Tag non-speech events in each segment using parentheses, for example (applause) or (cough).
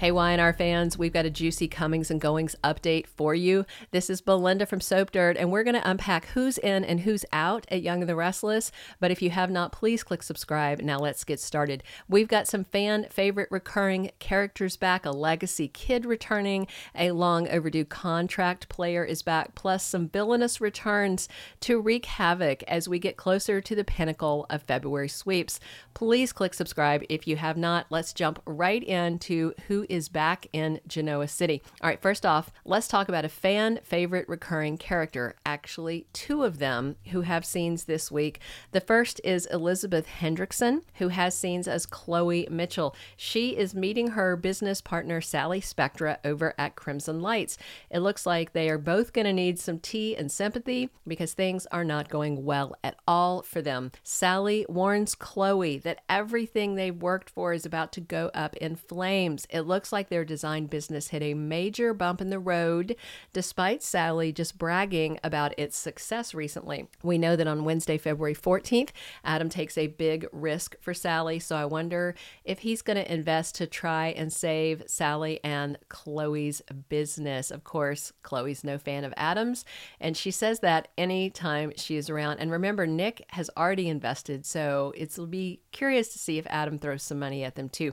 Hey, Y&R fans, we've got a juicy comings and goings update for you. This is Belinda from Soap Dirt, and we're going to unpack who's in and who's out at Young and the Restless. But if you have not, please click subscribe. Now let's get started. We've got some fan favorite recurring characters back, a legacy kid returning, a long overdue contract player is back, plus some villainous returns to wreak havoc as we get closer to the pinnacle of February sweeps. Please click subscribe if you have not. Let's jump right into who is back in Genoa City. All right, first off, let's talk about a fan favorite recurring character. Actually, two of them who have scenes this week. The first is Elizabeth Hendrickson, who has scenes as Chloe Mitchell. She is meeting her business partner, Sally Spectra, over at Crimson Lights. It looks like they are both going to need some tea and sympathy because things are not going well at all for them. Sally warns Chloe that everything they've worked for is about to go up in flames. It looks looks like their design business hit a major bump in the road, despite Sally just bragging about its success recently. We know that on Wednesday, February 14th, Adam takes a big risk for Sally, so I wonder if he's going to invest to try and save Sally and Chloe's business. Of course, Chloe's no fan of Adam's, and she says that anytime she is around. And remember, Nick has already invested, so it'll be curious to see if Adam throws some money at them too.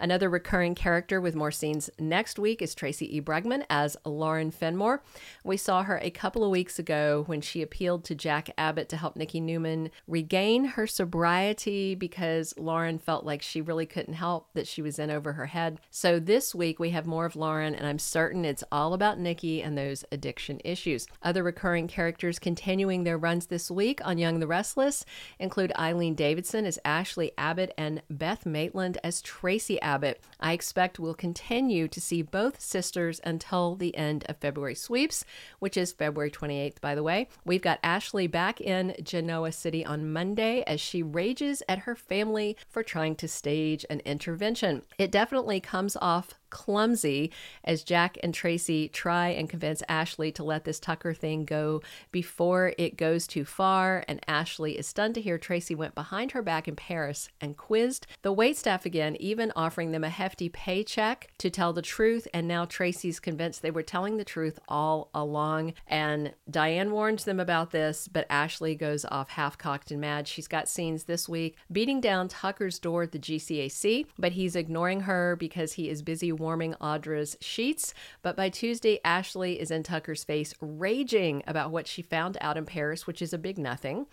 Another recurring character with more scenes next week is Tracey E. Bregman as Lauren Fenmore. We saw her a couple of weeks ago when she appealed to Jack Abbott to help Nikki Newman regain her sobriety because Lauren felt like she really couldn't help that she was in over her head. So this week we have more of Lauren, and I'm certain it's all about Nikki and those addiction issues. Other recurring characters continuing their runs this week on Young the Restless include Eileen Davidson as Ashley Abbott and Beth Maitland as Traci Abbott. I expect we'll continue to see both sisters until the end of February sweeps, which is February 28th, by the way. We've got Ashley back in Genoa City on Monday as she rages at her family for trying to stage an intervention. It definitely comes off clumsy as Jack and Traci try and convince Ashley to let this Tucker thing go before it goes too far. And Ashley is stunned to hear Traci went behind her back in Paris and quizzed the waitstaff again, even offering them a hefty paycheck to tell the truth. And now Traci's convinced they were telling the truth all along. And Diane warns them about this, but Ashley goes off half cocked and mad. She's got scenes this week beating down Tucker's door at the GCAC, but he's ignoring her because he is busy warming Audra's sheets. But by Tuesday, Ashley is in Tucker's face, raging about what she found out in Paris, which is a big nothing.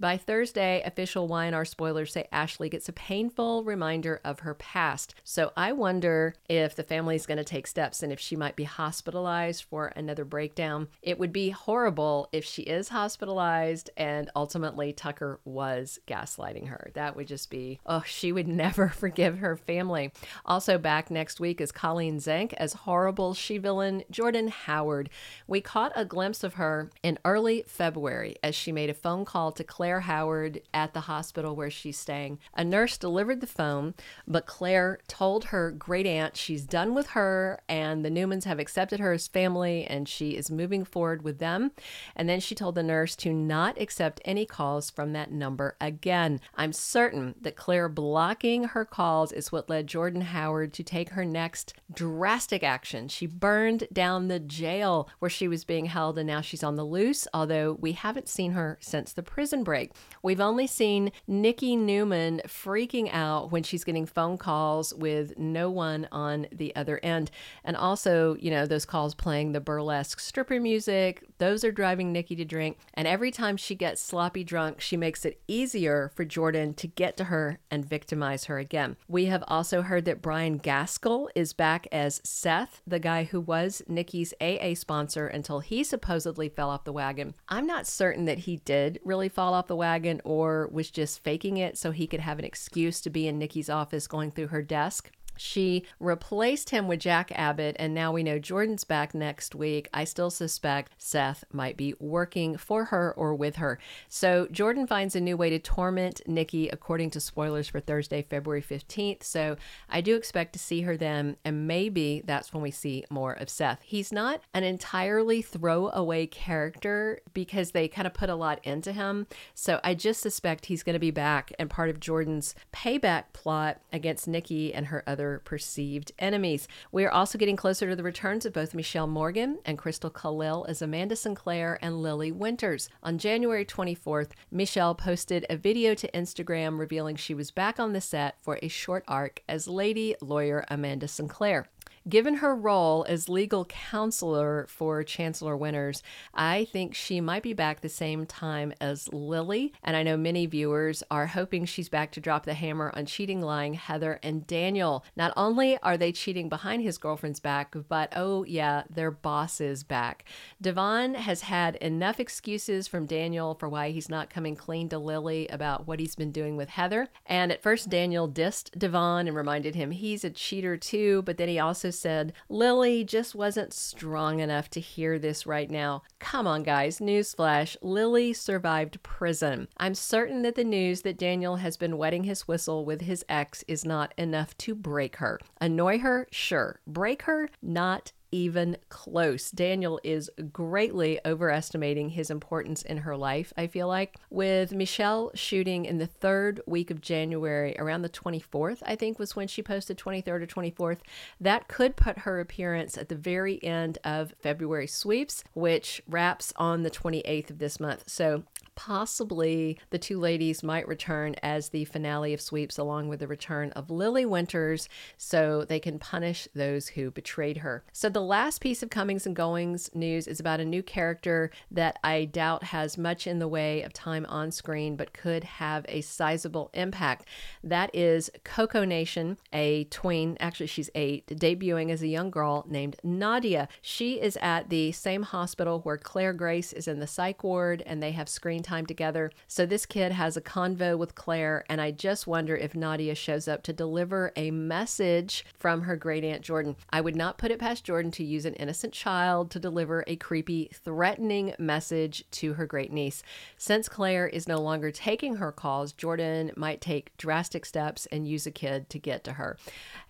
By Thursday, official Y&R spoilers say Ashley gets a painful reminder of her past. So I wonder if the family is going to take steps and if she might be hospitalized for another breakdown. It would be horrible if she is hospitalized and ultimately Tucker was gaslighting her. That would just be, oh, she would (laughs) never forgive her family. Also, back next week is Colleen Zink as horrible she villain Jordan Howard. We caught a glimpse of her in early February as she made a phone call to Claire. Claire Howard at the hospital where she's staying. A nurse delivered the phone, but Claire told her great aunt she's done with her and the Newmans have accepted her as family and she is moving forward with them. And then she told the nurse to not accept any calls from that number again. I'm certain that Claire blocking her calls is what led Jordan Howard to take her next drastic action. She burned down the jail where she was being held and now she's on the loose, although we haven't seen her since the prison break break. We've only seen Nikki Newman freaking out when she's getting phone calls with no one on the other end. And also, you know, those calls playing the burlesque stripper music, those are driving Nikki to drink. And every time she gets sloppy drunk, she makes it easier for Jordan to get to her and victimize her again. We have also heard that Bryan Gaskell is back as Seth, the guy who was Nikki's AA sponsor until he supposedly fell off the wagon. I'm not certain that he did really fall off the wagon or was just faking it so he could have an excuse to be in Nikki's office going through her desk. She replaced him with Jack Abbott, and now we know Jordan's back next week. I still suspect Seth might be working for her or with her. So Jordan finds a new way to torment Nikki, according to spoilers for Thursday, February 15th. So I do expect to see her then, and maybe that's when we see more of Seth. He's not an entirely throwaway character because they kind of put a lot into him. So I just suspect he's going to be back and part of Jordan's payback plot against Nikki and her other perceived enemies. We are also getting closer to the returns of both Mishael Morgan and Christel Khalil as Amanda Sinclair and Lily Winters. On January 24th, Mishael posted a video to Instagram revealing she was back on the set for a short arc as lady lawyer Amanda Sinclair. Given her role as legal counselor for Chancellor Winters, I think she might be back the same time as Lily. And I know many viewers are hoping she's back to drop the hammer on cheating, lying Heather and Daniel. Not only are they cheating behind his girlfriend's back, but oh, yeah, their boss is back. Devon has had enough excuses from Daniel for why he's not coming clean to Lily about what he's been doing with Heather. And at first, Daniel dissed Devon and reminded him he's a cheater too, but then he also said, Lily just wasn't strong enough to hear this right now. Come on, guys. Newsflash Lily survived prison. I'm certain that the news that Daniel has been wetting his whistle with his ex is not enough to break her. Annoy her? Sure. Break her? Not even close. Daniel is greatly overestimating his importance in her life, I feel like. With Mishael shooting in the third week of January, around the 24th, I think was when she posted 23rd or 24th, that could put her appearance at the very end of February sweeps, which wraps on the 28th of this month. So possibly the two ladies might return as the finale of sweeps along with the return of Lily Winters so they can punish those who betrayed her. So the last piece of comings and goings news is about a new character that I doubt has much in the way of time on screen but could have a sizable impact. That is Coco Nation, a tween, actually she's 8, debuting as a young girl named Nadia. She is at the same hospital where Claire Grace is in the psych ward and they have screen time together. So this kid has a convo with Claire, and I just wonder if Nadia shows up to deliver a message from her great aunt Jordan. I would not put it past Jordan to use an innocent child to deliver a creepy, threatening message to her great niece. Since Claire is no longer taking her calls, Jordan might take drastic steps and use a kid to get to her.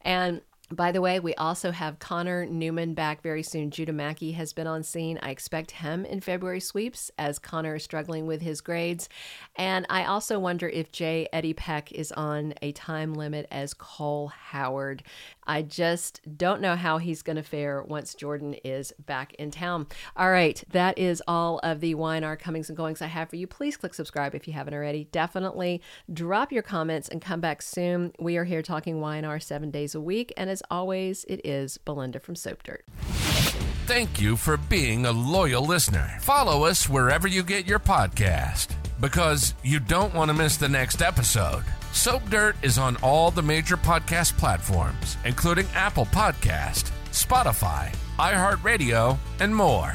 And by the way, we also have Connor Newman back very soon. Judah Mackey has been on scene. I expect him in February sweeps as Connor is struggling with his grades. And I also wonder if J. Eddie Peck is on a time limit as Cole Howard. I just don't know how he's going to fare once Jordan is back in town. All right, that is all of the Y&R comings and goings I have for you. Please click subscribe if you haven't already. Definitely drop your comments and come back soon. We are here talking Y&R seven days a week. And as always, it is Belinda from Soap Dirt. Thank you for being a loyal listener. Follow us wherever you get your podcast because you don't want to miss the next episode. Soap Dirt is on all the major podcast platforms, including Apple Podcast, Spotify, iHeartRadio, and more.